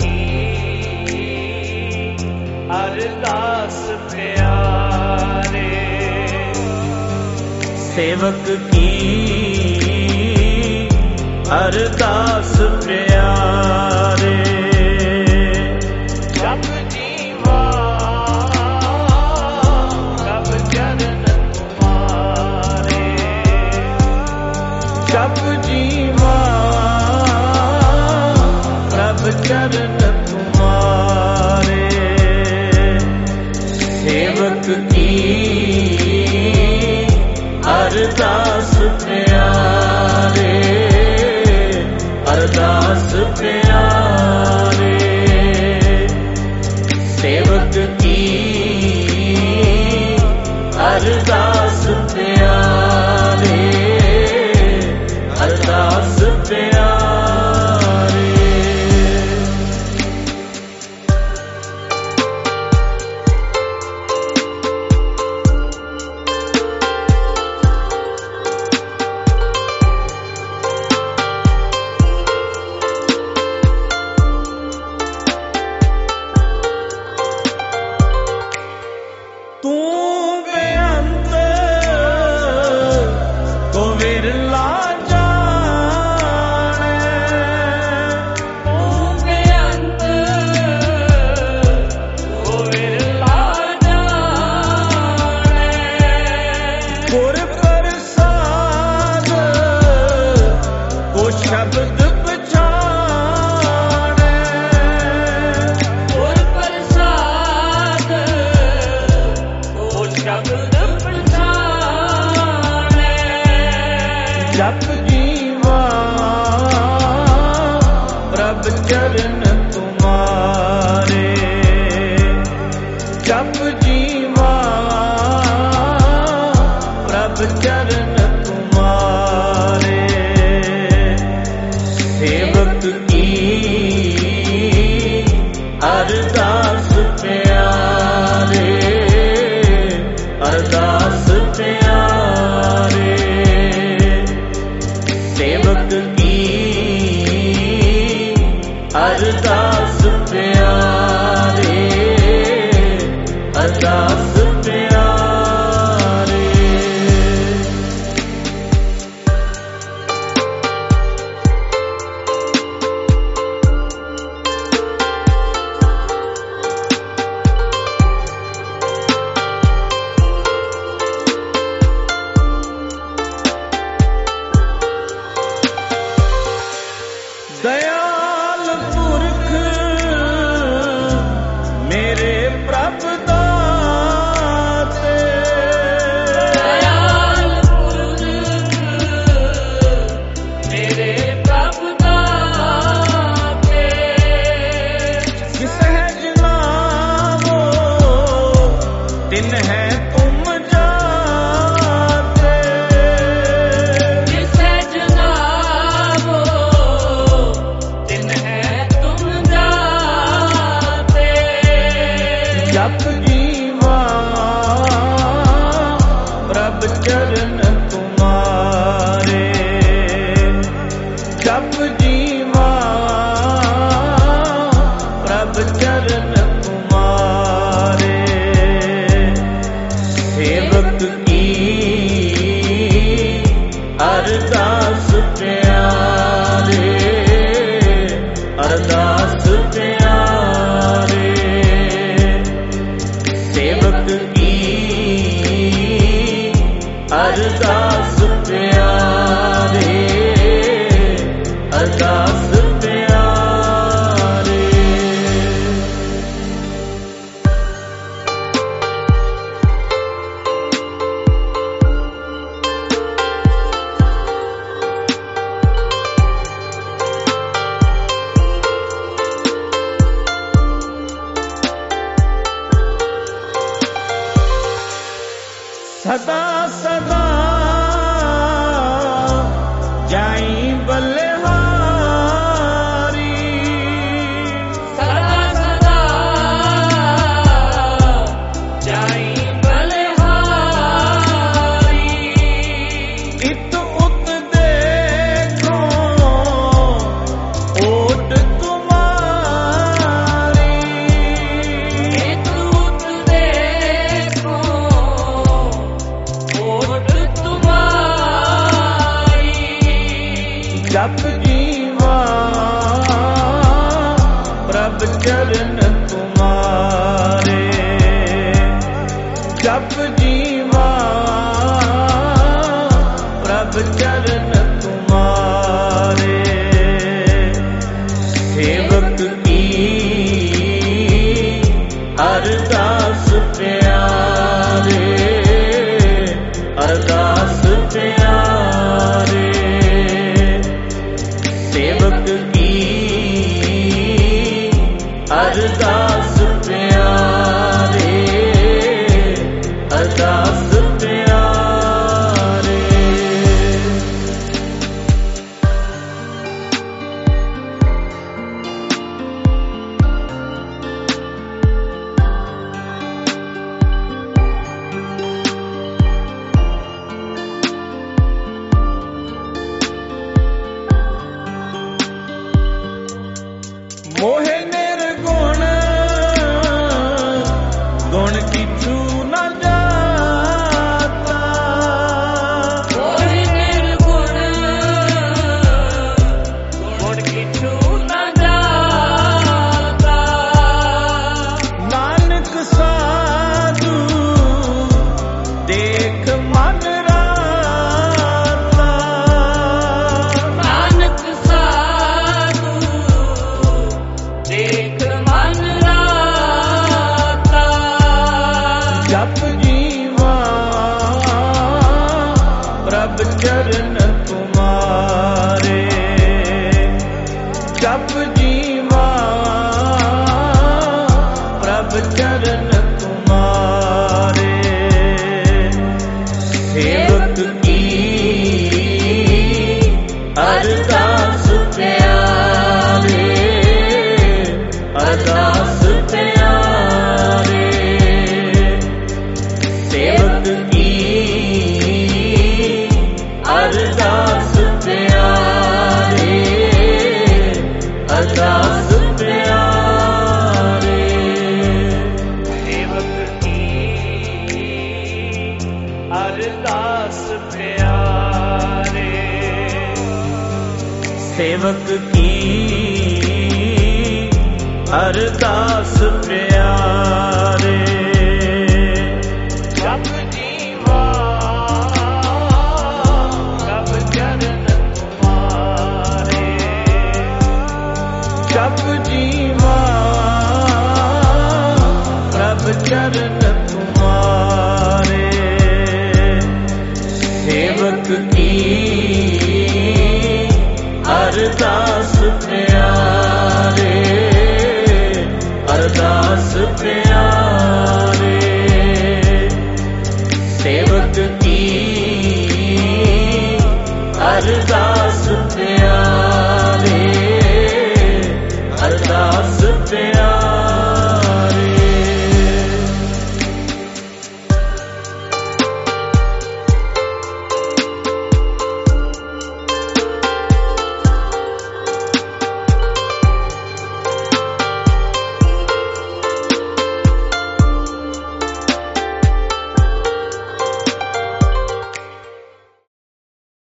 ਕੀ ਅਰਦਾਸ ਪਿਆਰੇ ਸੇਵਕ ਕੀ ਅਰਦਾਸ ਪਿਆਰੇ ਮੁਕਤੀ ਅਰਦਾਸ ਪਿਆਰੇ ਅਰਦਾਸ ਪਿਆਰੇ ਸੇਵਕ ਕੀ ਅਰਦਾਸ ਪਿਆਰੇ सदा सदा ਜਪ ਜੀਵਾ ਅਰਦਾਸ ਚਰਨ ਤੁਮਾਰੇ ਜਪ ਜੀਵਾ ਅਰਦਾਸ ਪਿਆਰੇ। ਸੇਵਕ ਕੀ? ਅਰਦਾਸ ਪਿਆਰੇ। ਸੇਵਕ ਕੀ? ਅਰਦਾਸ ਪਿਆਰੇ। चरण तुम्हारे सेवक की अरदास प्यारे अरदास प्यारे सेवक की अरदास